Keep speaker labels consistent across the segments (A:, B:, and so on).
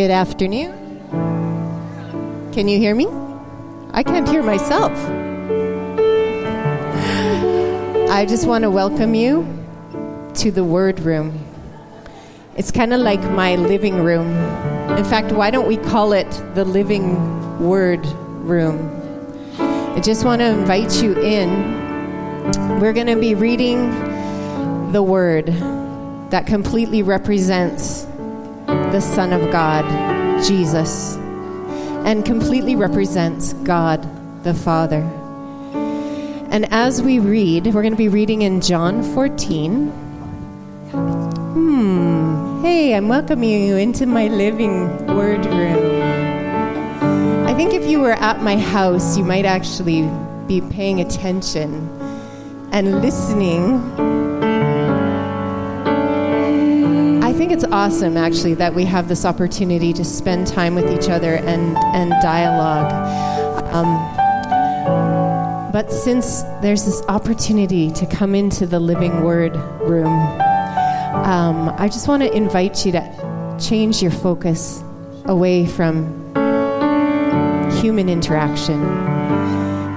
A: Good afternoon. Can you hear me? I can't hear myself. I just want to welcome you to the Word Room. It's kind of like my living room. In fact, why don't we call it the Living Word Room? I just want to invite you in. We're going to be reading the Word that completely represents the Son of God, Jesus, and completely represents God the Father. And as we read, we're going to be reading in John 14. Hmm. Hey, I'm welcoming you into my living word room. I think if you were at my house, you might actually be paying attention and listening think it's awesome, actually, that we have this opportunity to spend time with each other and, and dialogue. Um, but since there's this opportunity to come into the Living Word room, um, I just want to invite you to change your focus away from human interaction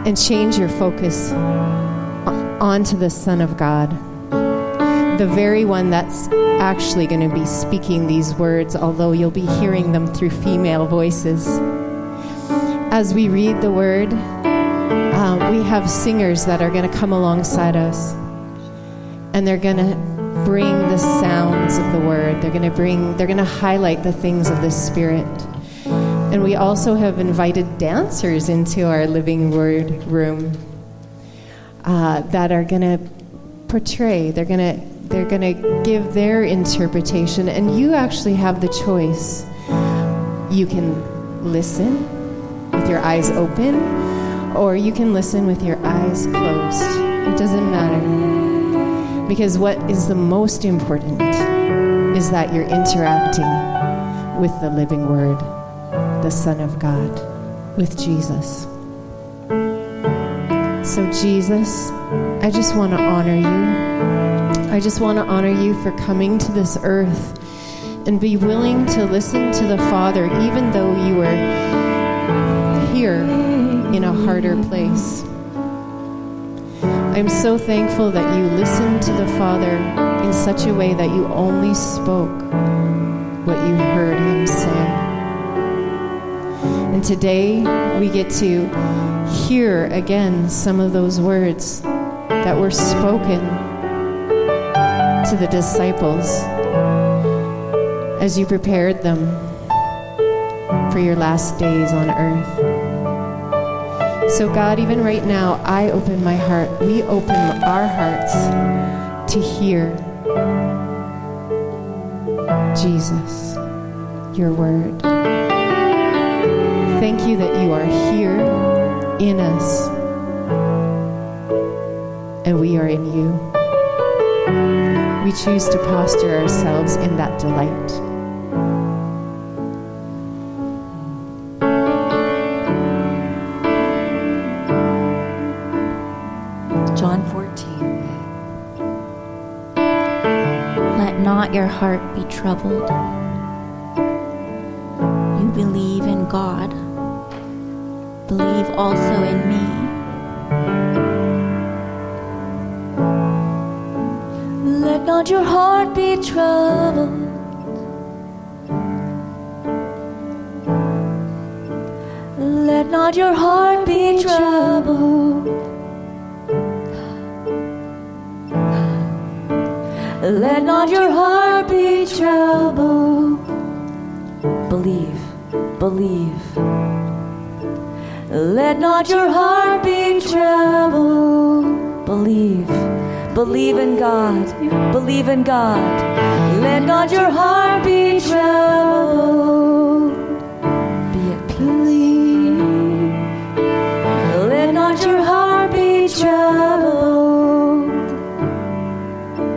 A: and change your focus onto the Son of God, the very one that's actually going to be speaking these words, although you'll be hearing them through female voices. As we read the word, um, we have singers that are going to come alongside us, and they're going to bring the sounds of the word. They're going to bring, they're going to highlight the things of the Spirit. And we also have invited dancers into our living word room uh, that are going to portray, they're going to they're going to give their interpretation, and you actually have the choice. You can listen with your eyes open, or you can listen with your eyes closed. It doesn't matter. Because what is the most important is that you're interacting with the living Word, the Son of God, with Jesus. So, Jesus, I just want to honor you. I just want to honor you for coming to this earth and be willing to listen to the Father, even though you were here in a harder place. I'm so thankful that you listened to the Father in such a way that you only spoke what you heard him say. And today we get to hear again some of those words that were spoken to the disciples as you prepared them for your last days on earth. So, God, even right now, I open my heart. We open our hearts to hear Jesus, your word. Thank you that you are here in us and we are in you we choose to posture ourselves in that delight.
B: John 14. Let not your heart be troubled. You believe in God, believe also in me. Not your heart be troubled. Let not your heart be troubled. Let not your heart be troubled. Believe, believe. Let not your heart be troubled. Believe. Believe in God. Believe in God. Let not your heart be troubled. Be at peace. Let not your heart be troubled.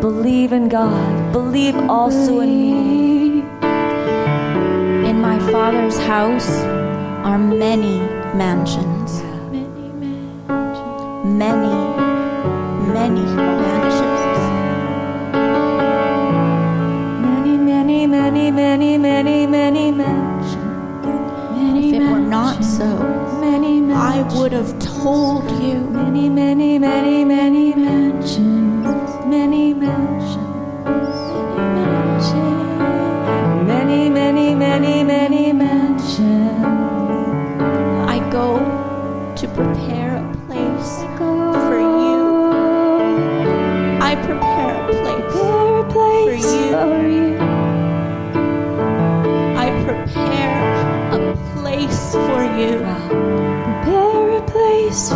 B: Believe in God. Believe also in me. In my Father's house are many mansions. Many, many many vanishes. Many, many, many, many, many, many mansions.
C: Many if
B: it were
D: not
C: so, many I
B: would have told you. Many, many,
C: many, many, many.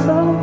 C: Place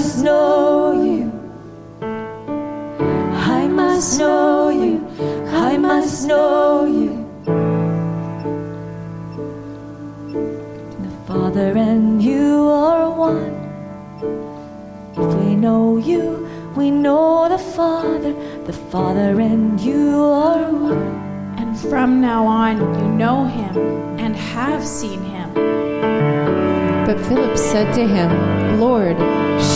C: must know you. I must know you. I must know you. The Father and you are one. If we know you, we know the Father. The Father and you are one.
B: And from now on, you know him and have seen him.
A: But Philip said to him, Lord,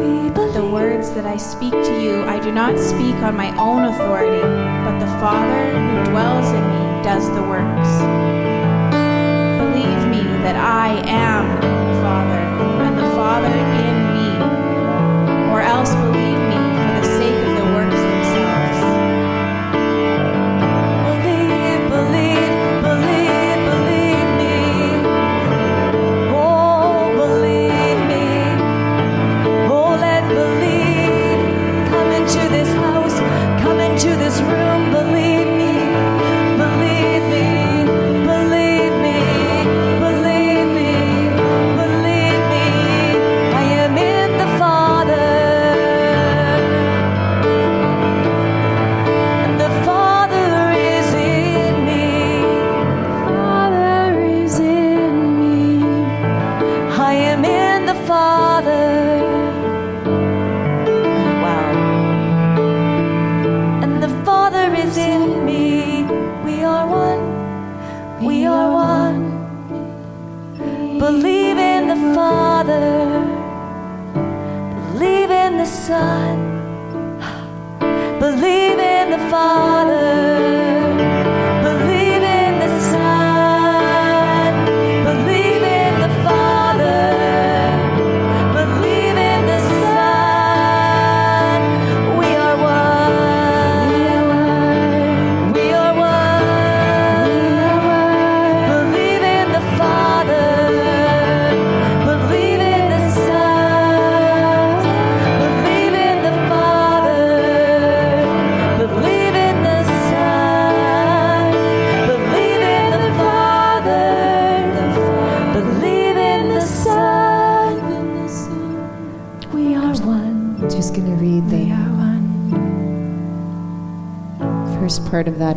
B: The words that I speak to you, I do not speak on my own authority, but the Father who dwells in me does the works. Believe me that I am the Father, and the Father in me, or else believe me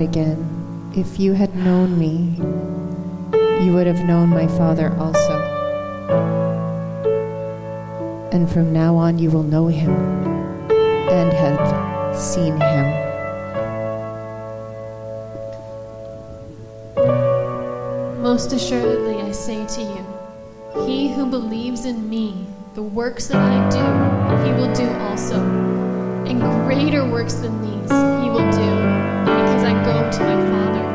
A: again. If you had known me, you would have known my Father also. And from now on, you will know him and have seen him.
D: Most assuredly, I say to you, he who believes in me, the works that I do, he will do also. And greater works than these he will do, go to my Father.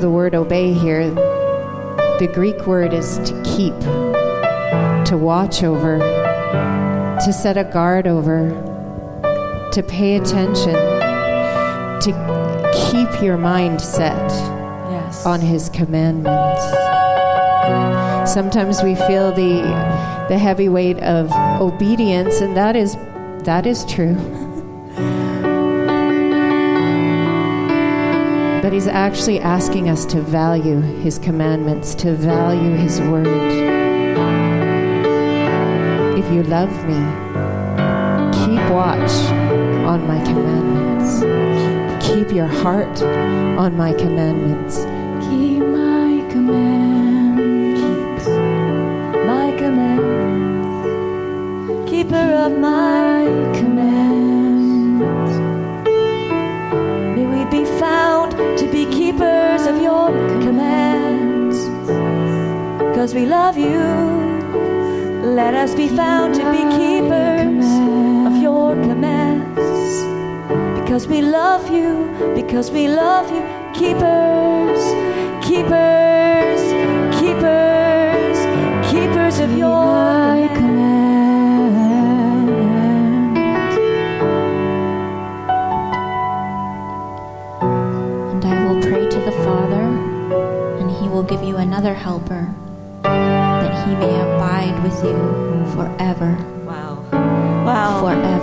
B: the
A: word obey here. The Greek word is to keep, to watch over, to set a guard over, to pay attention, to keep your mind set
B: yes.
A: on His commandments. Sometimes we feel the, the heavy weight of obedience, and that is, that is true but He's actually asking us to value His commandments, to value His word. If you love me, keep watch on my commandments. Keep your heart on my commandments.
E: Keep my commandments.
B: Keep my commandments. Keeper of my commandments. be keepers of your commands. Cause we love you, let us be found to be keepers of your commands. Because we love you, because we love you, keepers, keepers.
F: you another helper, that he may abide with you
B: mm.
F: forever.
G: Wow. Wow.
B: Forever.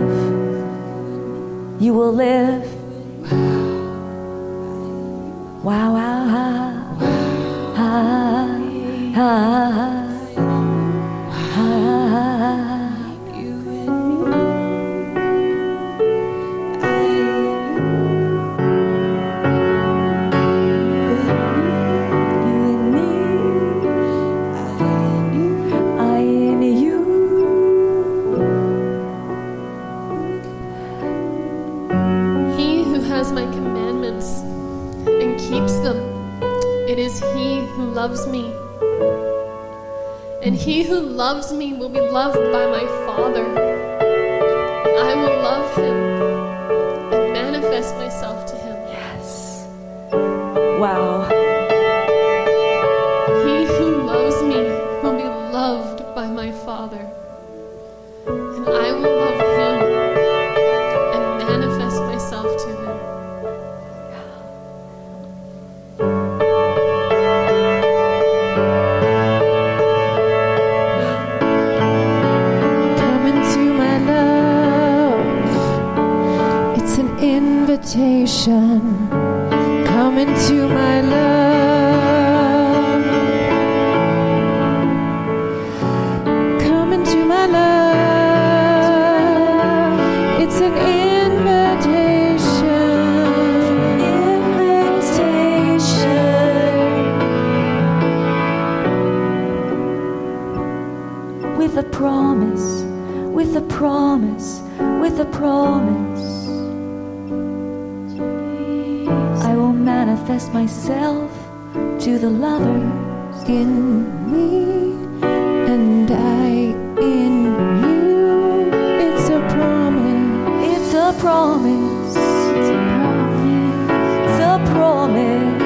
B: Live. You will live.
A: Wow,
B: wow, ha, ha, ha, ha,
D: loves me. And he who loves me will be loved by my Father.
B: Promise.
A: It's a promise.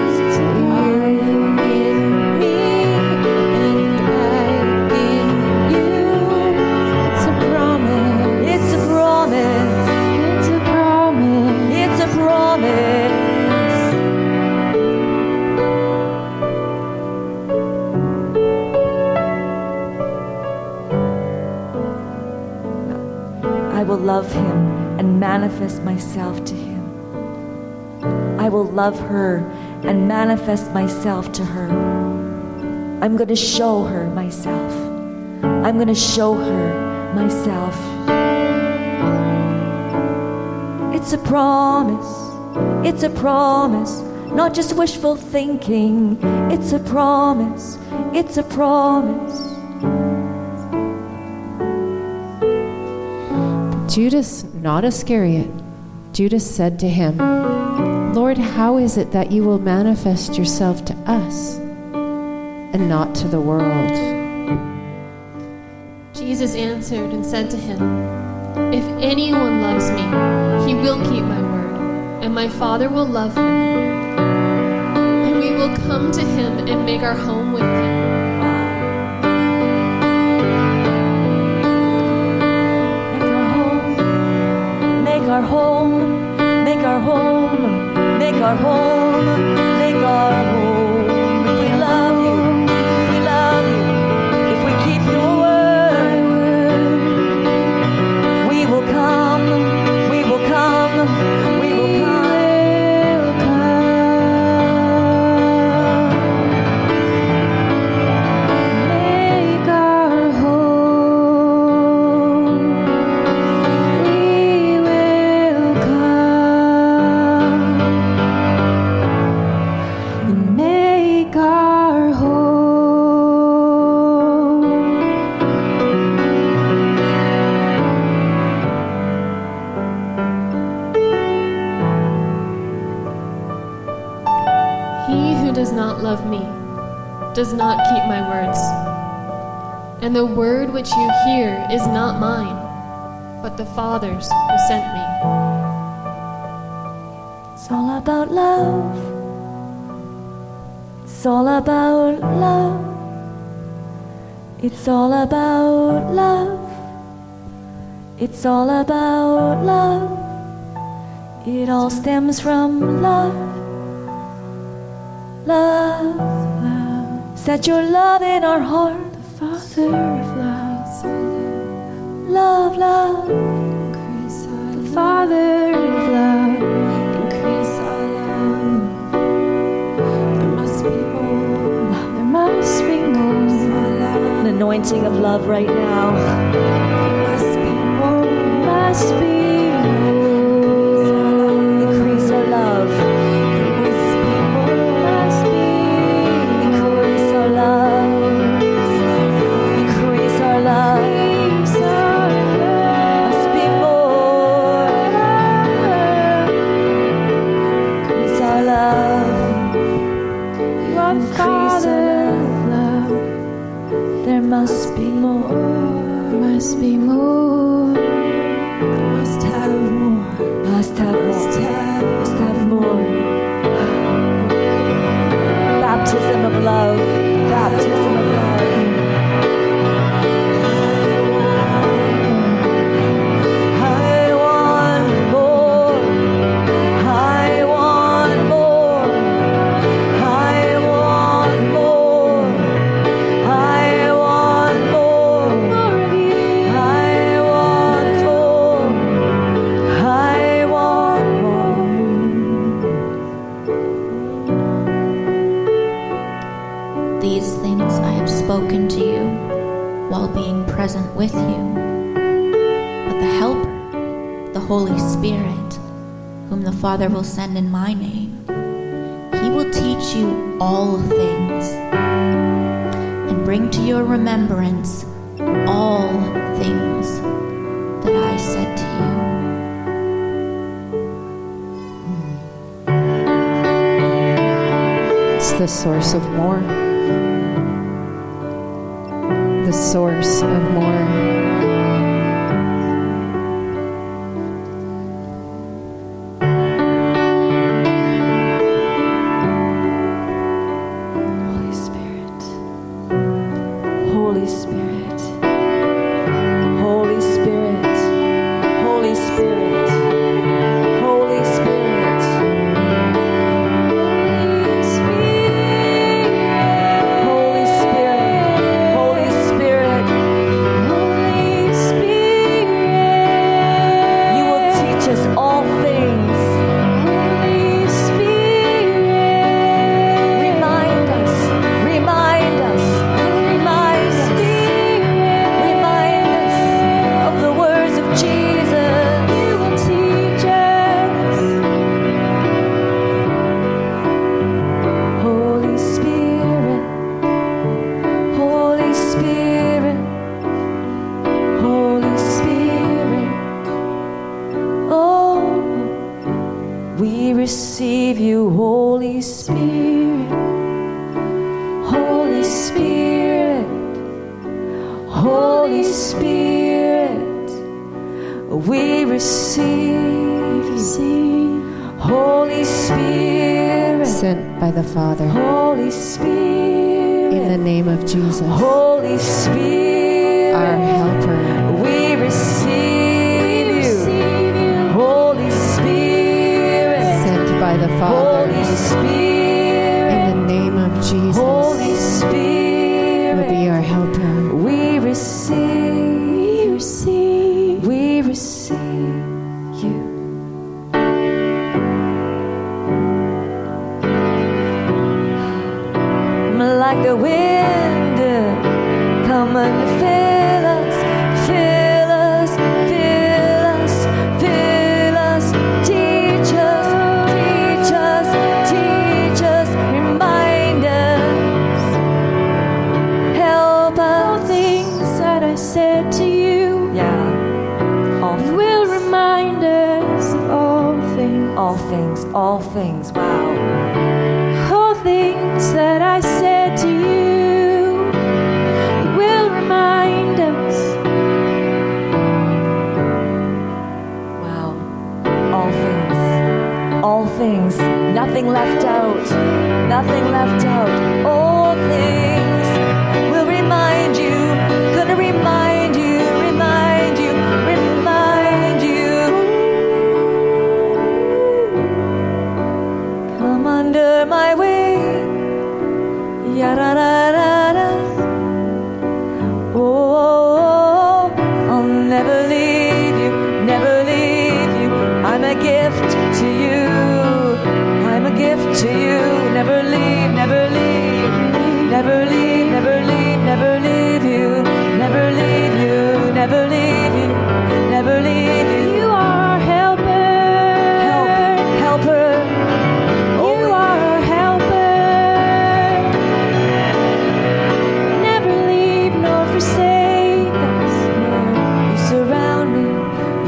B: It's a promise.
A: I
B: will love him manifest myself to him. I will love her and manifest myself to her. I'm going to show her myself. I'm going to show her myself. It's a promise. It's a promise. Not just wishful thinking. It's a promise. It's a promise.
A: Judas, not Iscariot, Judas said to him, Lord, how is it that you will manifest yourself to us and not to the world?
D: Jesus answered and said to him, If anyone loves me, he will keep my word, and my Father will love him. And we will come to him and make our home with him.
B: Our home, make our home, make our home, make our home.
D: does not keep my words. And the word which you hear is not mine, but the Father's who sent me.
B: It's all about love. It's all about love. It's all about love. It's all about love. It all stems from love. Love. Set your love in our heart,
C: the of Love,
B: love,
C: increase our Father of love. Increase our love. There must be more. There must be more.
B: An anointing of love right now.
C: There must be more. Must be. just be
B: receive you, Holy Spirit. Holy Spirit, Holy Spirit, we receive you. Holy Spirit,
A: sent by the Father.
B: Holy Spirit,
A: in the name of Jesus.
B: Holy Spirit,
A: our help by the Father.
B: Holy Spirit.
A: nothing left out.
B: All things
A: will
B: remind you, gonna remind you, remind you, remind you. Come under my wing, ya da da da da. Oh, oh, oh, I'll never leave you, never leave
C: you.
B: I'm
C: a gift to you to you.
B: Never leave, never
C: leave, never leave, never leave, never
B: leave you. Never leave you,
C: never leave you, never leave you. You are our
B: helper, helper, helper. You are our helper. Never leave nor forsake us. You surround me,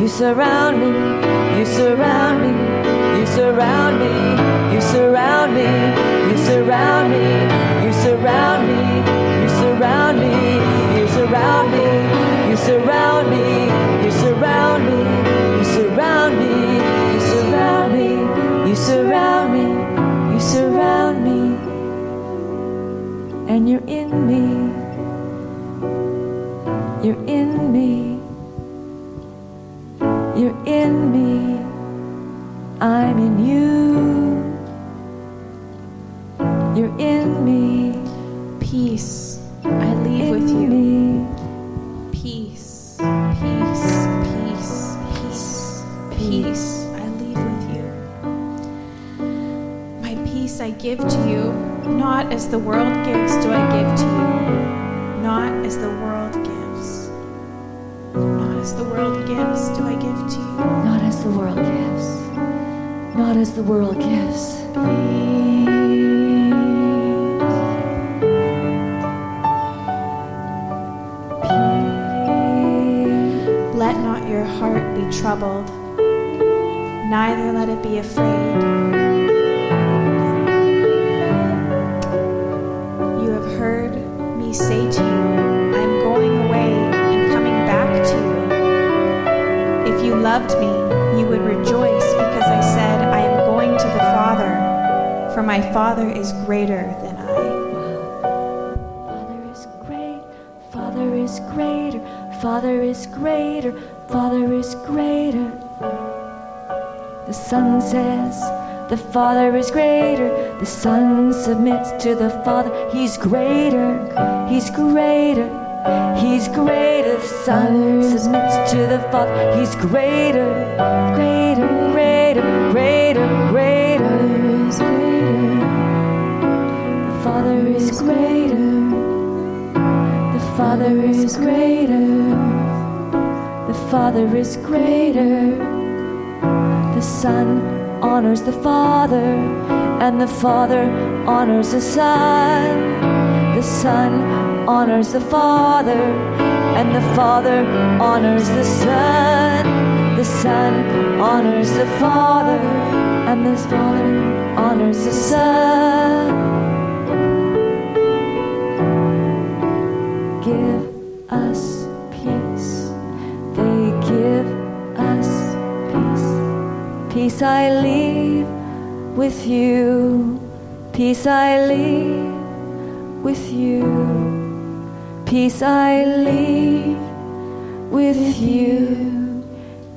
B: you surround me, you surround me, you surround me you surround me, you surround me, you surround me, you surround me, you surround me, you surround me, you surround me, you surround me, you surround me, you surround me,
H: and you're
B: in me,
H: as the world gives, do I give to you. Not as the world gives. Not as the world gives, do I give to you.
B: Not as the world gives, not as the world gives. Peace.
H: Let not your heart be troubled, neither let it be afraid. Say to you, I am going away and coming back to you. If you loved me, you would rejoice because I said, I am going to the Father, for my Father is greater than I.
B: Father is Father is greater, Father is greater, Father is greater. The Son says, the Father is greater. The Son submits to the Father. He's greater, He's greater, He's greater. The Son submits to the Father. He's greater, greater, greater, greater, greater. is greater. The Father is greater. The Father is greater. The Father is greater. The Son honors the Father, and the Father honors the Son. The Son honors the Father, and the Father honors the Son. The Son honors the Father, and the Father honors the Son. Peace I leave with you. Peace I leave with you. Peace I leave with you.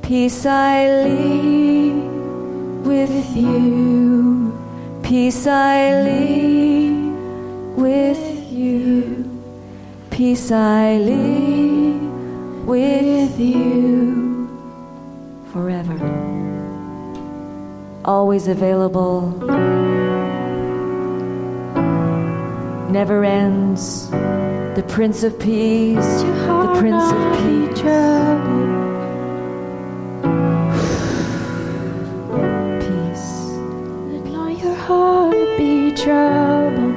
B: Peace I leave with you. Peace I leave with you. Peace I leave with you forever. Always available, never ends. The Prince of Peace, the Prince of Peace. Peace.
C: Let not your heart be troubled.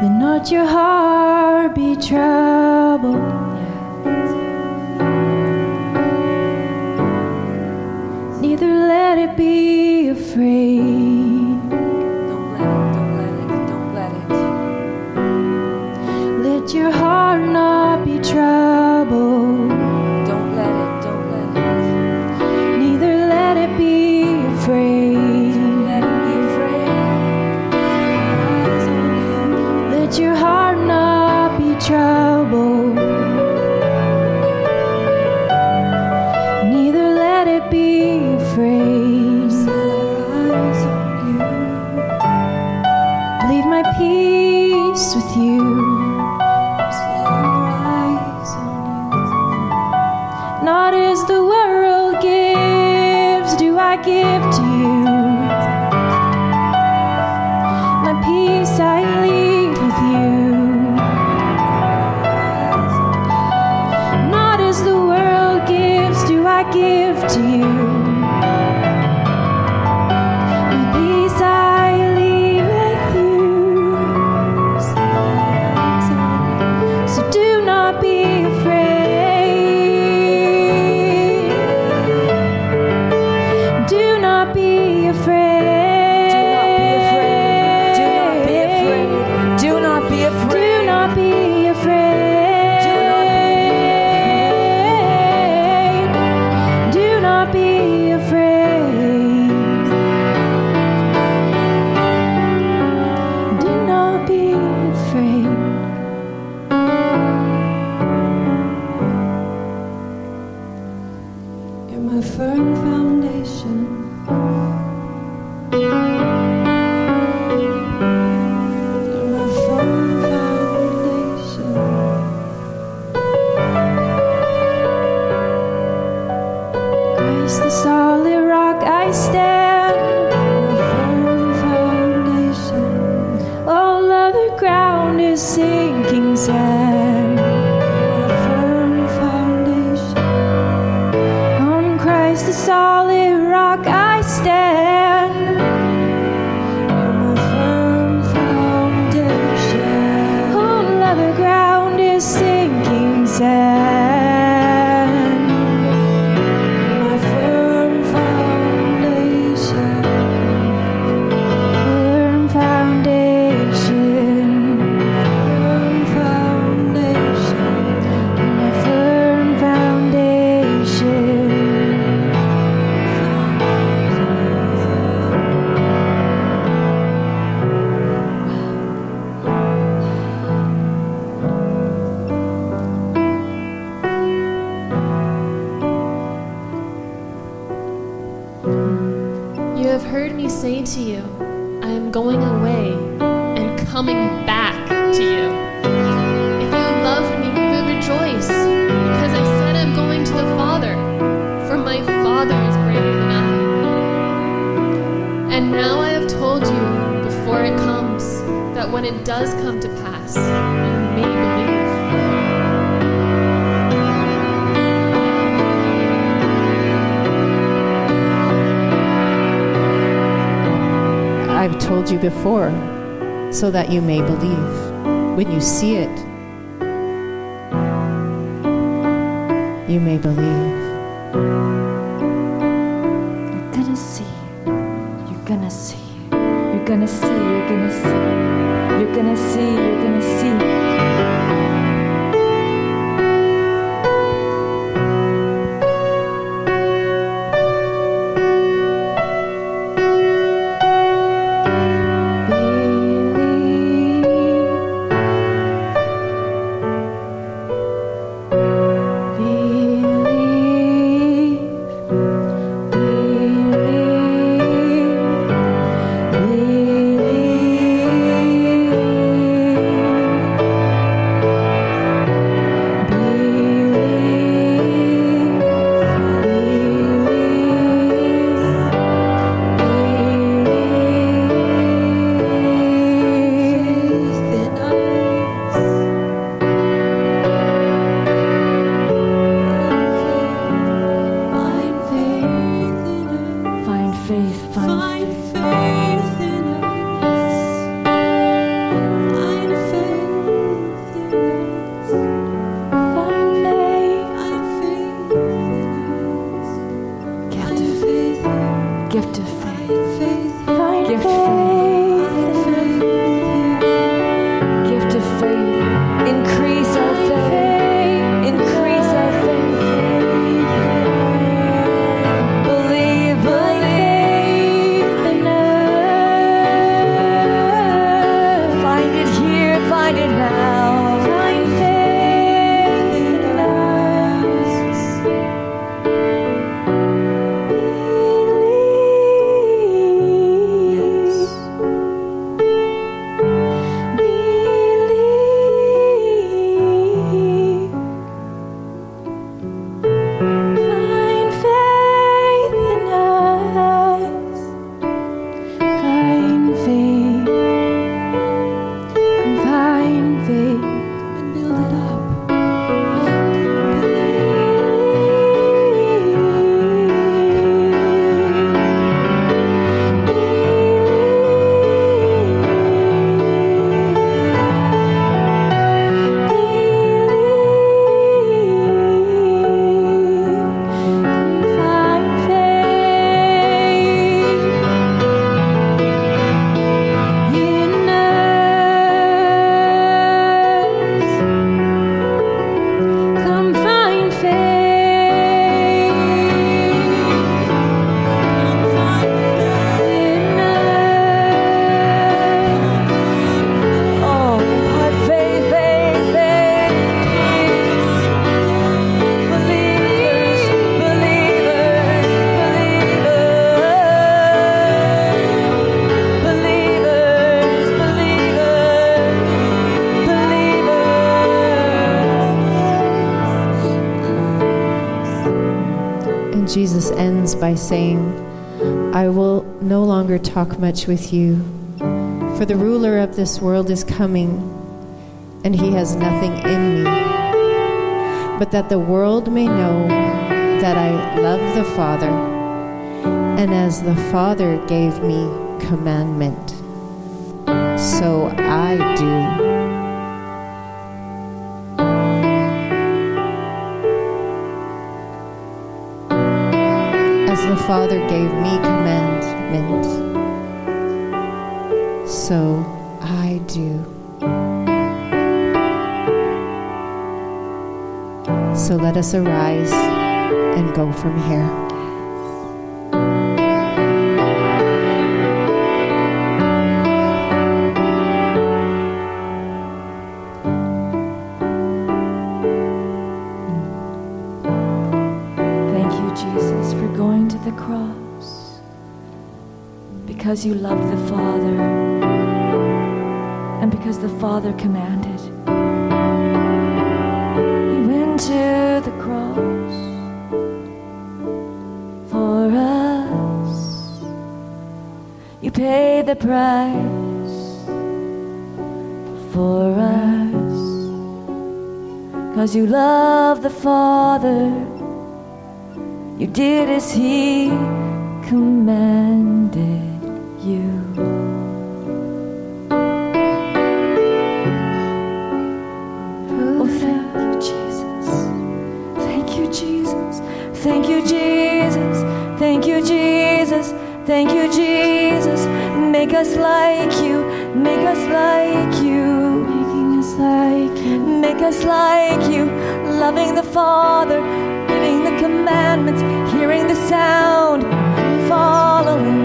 C: Let not your heart be troubled.
D: foundation.
C: so that you may believe. When you see it, you may believe.
B: You're gonna see. You're gonna see. You're gonna see. You're gonna see. You're gonna see. You're gonna see.
C: You're gonna see. saying, I will no longer talk much with you, for the ruler of this world is coming,
A: and he has nothing in me. But that the world may know that I love the Father, and as the Father gave me commandment, so I do. Father gave me commandment, so I do. So let us arise and go from here.
B: Because you loved the Father and because the Father commanded. You went to the cross for us. You paid the price for us because you love the Father. You did as he commanded the Father, giving the commandments, hearing the sound, following.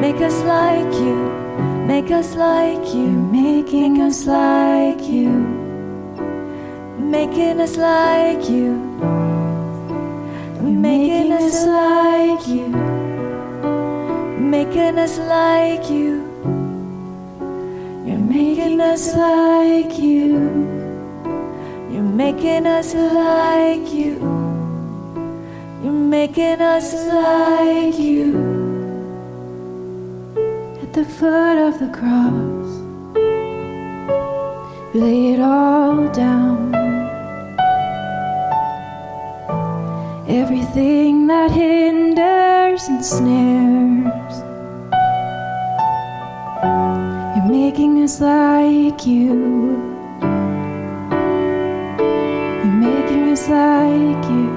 B: Make us like you, make us like you,
C: Making us like you.
B: making us like you, making us like you, making us like you.
C: You're making us like you.
B: Making us like you. You're making us like you.
C: At the foot of the cross, lay it all down. Everything that hinders and snares. You're making us like you. Like you.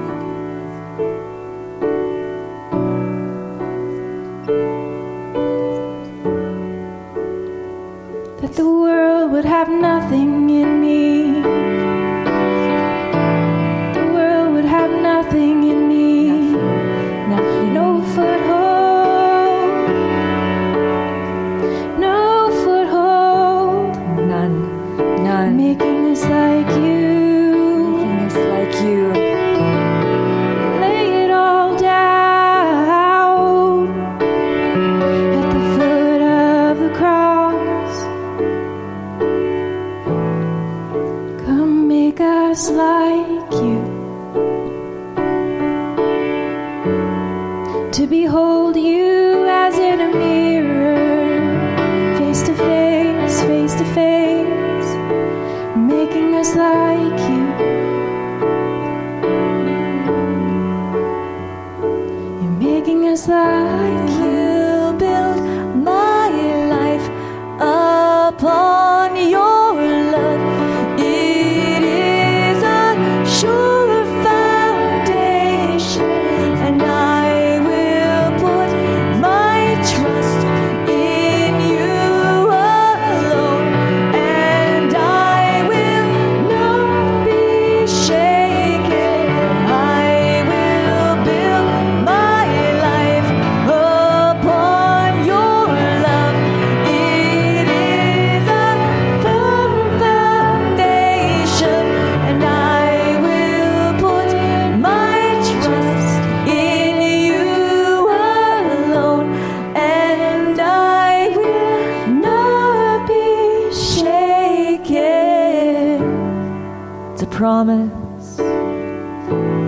B: Promise.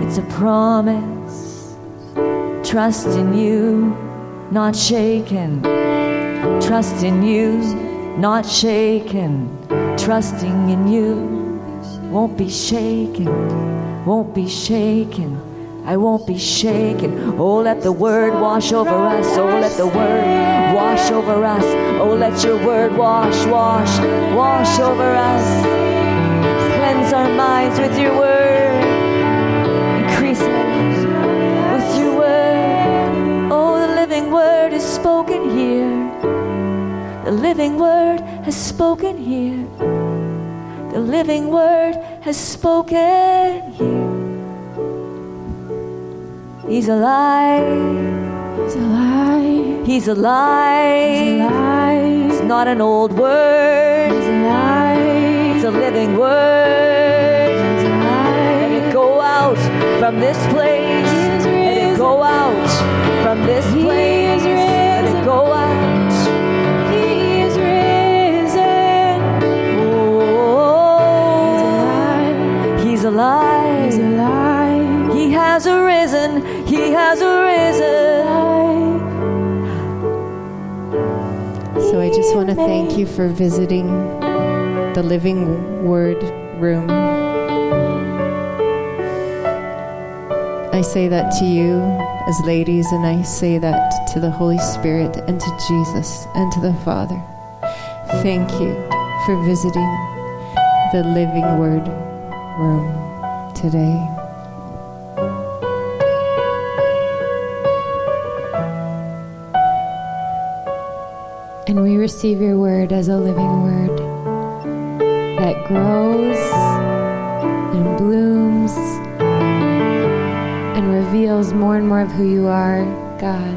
B: It's a promise. Trust in you, not shaken. Trust in you, not shaken, trusting in you. Won't be shaken, won't be shaken. I won't be shaken. Oh, let the word wash over us. Oh, let the word wash over us. Oh, let your word wash, wash, wash over us. Our minds with your word. Increase with your word. Oh, the living word is spoken here. The living word has spoken here. The living word has spoken here. He's alive.
E: He's alive.
B: He's alive.
E: He's alive.
B: It's not an old word.
E: He's alive.
B: A living word. Let it go out from this place. Let it go out from this place. Let it go out.
E: He is risen.
B: Oh, he's alive.
E: He's alive.
B: He has arisen. He has arisen.
A: So I just want to thank you for visiting the Living Word room. I say that to you as ladies, and I say that to the Holy Spirit and to Jesus and to the Father. Thank you for visiting the Living Word room today.
E: And we receive your word as a living word that grows and blooms and reveals more and more of who you are, God.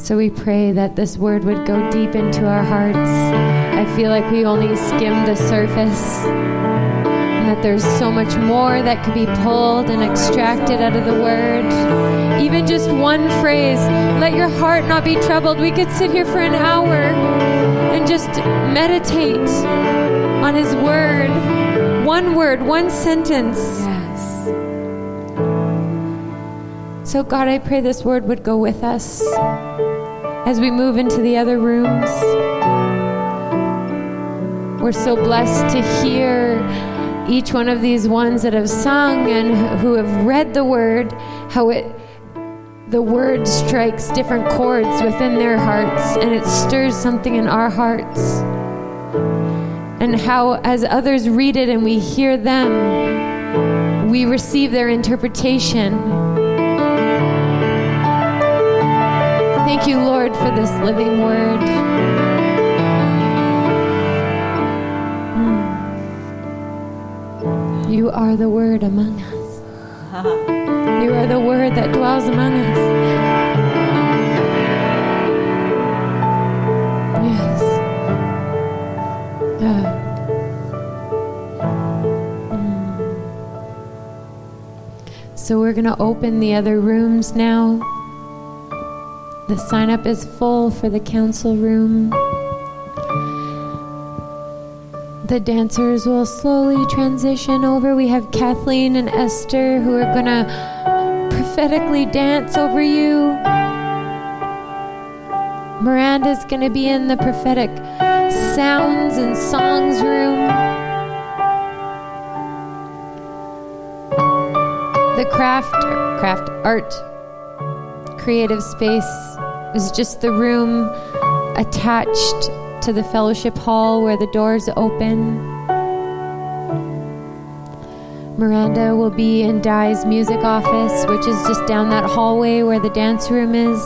E: So we pray that this word would go deep into our hearts. I feel like we only skimmed the surface and that there's so much more that could be pulled and extracted out of the word. Even just one phrase, let your heart not be troubled. We could sit here for an hour and just meditate on his word. One word, one sentence.
A: Yes.
E: So, God, I pray this word would go with us as we move into the other rooms. We're so blessed to hear each one of these ones that have sung and who have read the word, how it the word strikes different chords within their hearts and it stirs something in our hearts. And how as others read it and we hear them, we receive their interpretation. Thank you, Lord, for this living word. Mm. You are the word among us. You are the word that dwells among us. Mm. So we're going to open the other rooms now. The sign up is full for the council room. The dancers will slowly transition over. We have Kathleen and Esther who are going to prophetically dance over you. Miranda's going to be in the prophetic sounds and songs room. The craft craft art creative space is just the room attached to the fellowship hall where the doors open. Miranda will be in Di's music office, which is just down that hallway where the dance room is.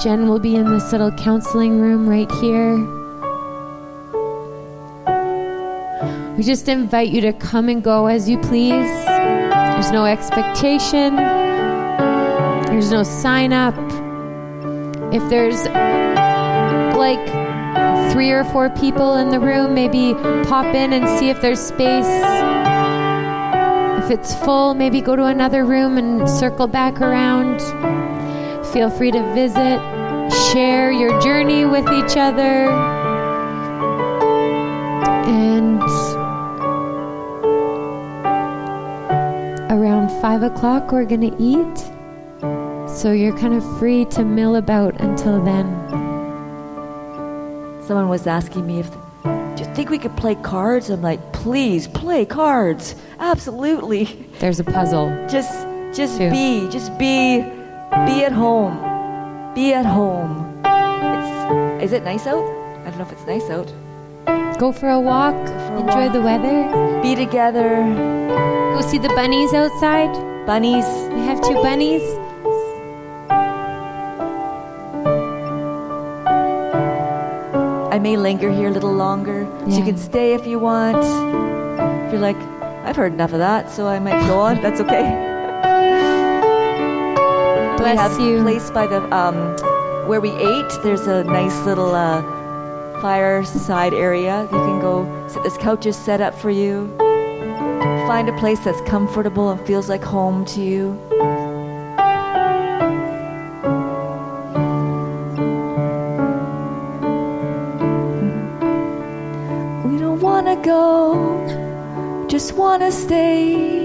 E: Jen will be in this little counseling room right here. We just invite you to come and go as you please. There's no expectation. There's no sign up. If there's like three or four people in the room, maybe pop in and see if there's space. If it's full, maybe go to another room and circle back around. Feel free to visit, share your journey with each other. And around five o'clock, we're going to eat. So you're kind of free to mill about until then.
B: someone was asking me if, do you think we could play cards? I'm like, please play cards. Absolutely.
A: There's a puzzle.
B: Just, just
A: Two.
B: be, just be, be at home. Be at home. It's, is it nice out? I don't know if it's nice out.
A: Go for a walk.
B: a
A: enjoy
B: walk.
A: the weather.
B: Be together.
A: Go see the bunnies outside.
B: Bunnies.
A: We have two bunnies.
B: I may linger here a little longer. So you can stay if you want. If you're like, I've heard enough of that, so I might go on. That's okay. We have
A: you.
B: a place by the um, where we ate. There's a nice little uh, fireside area. You can go. Sit, this couch is set up for you. Find a place that's comfortable and feels like home to you. We don't wanna go, just wanna stay.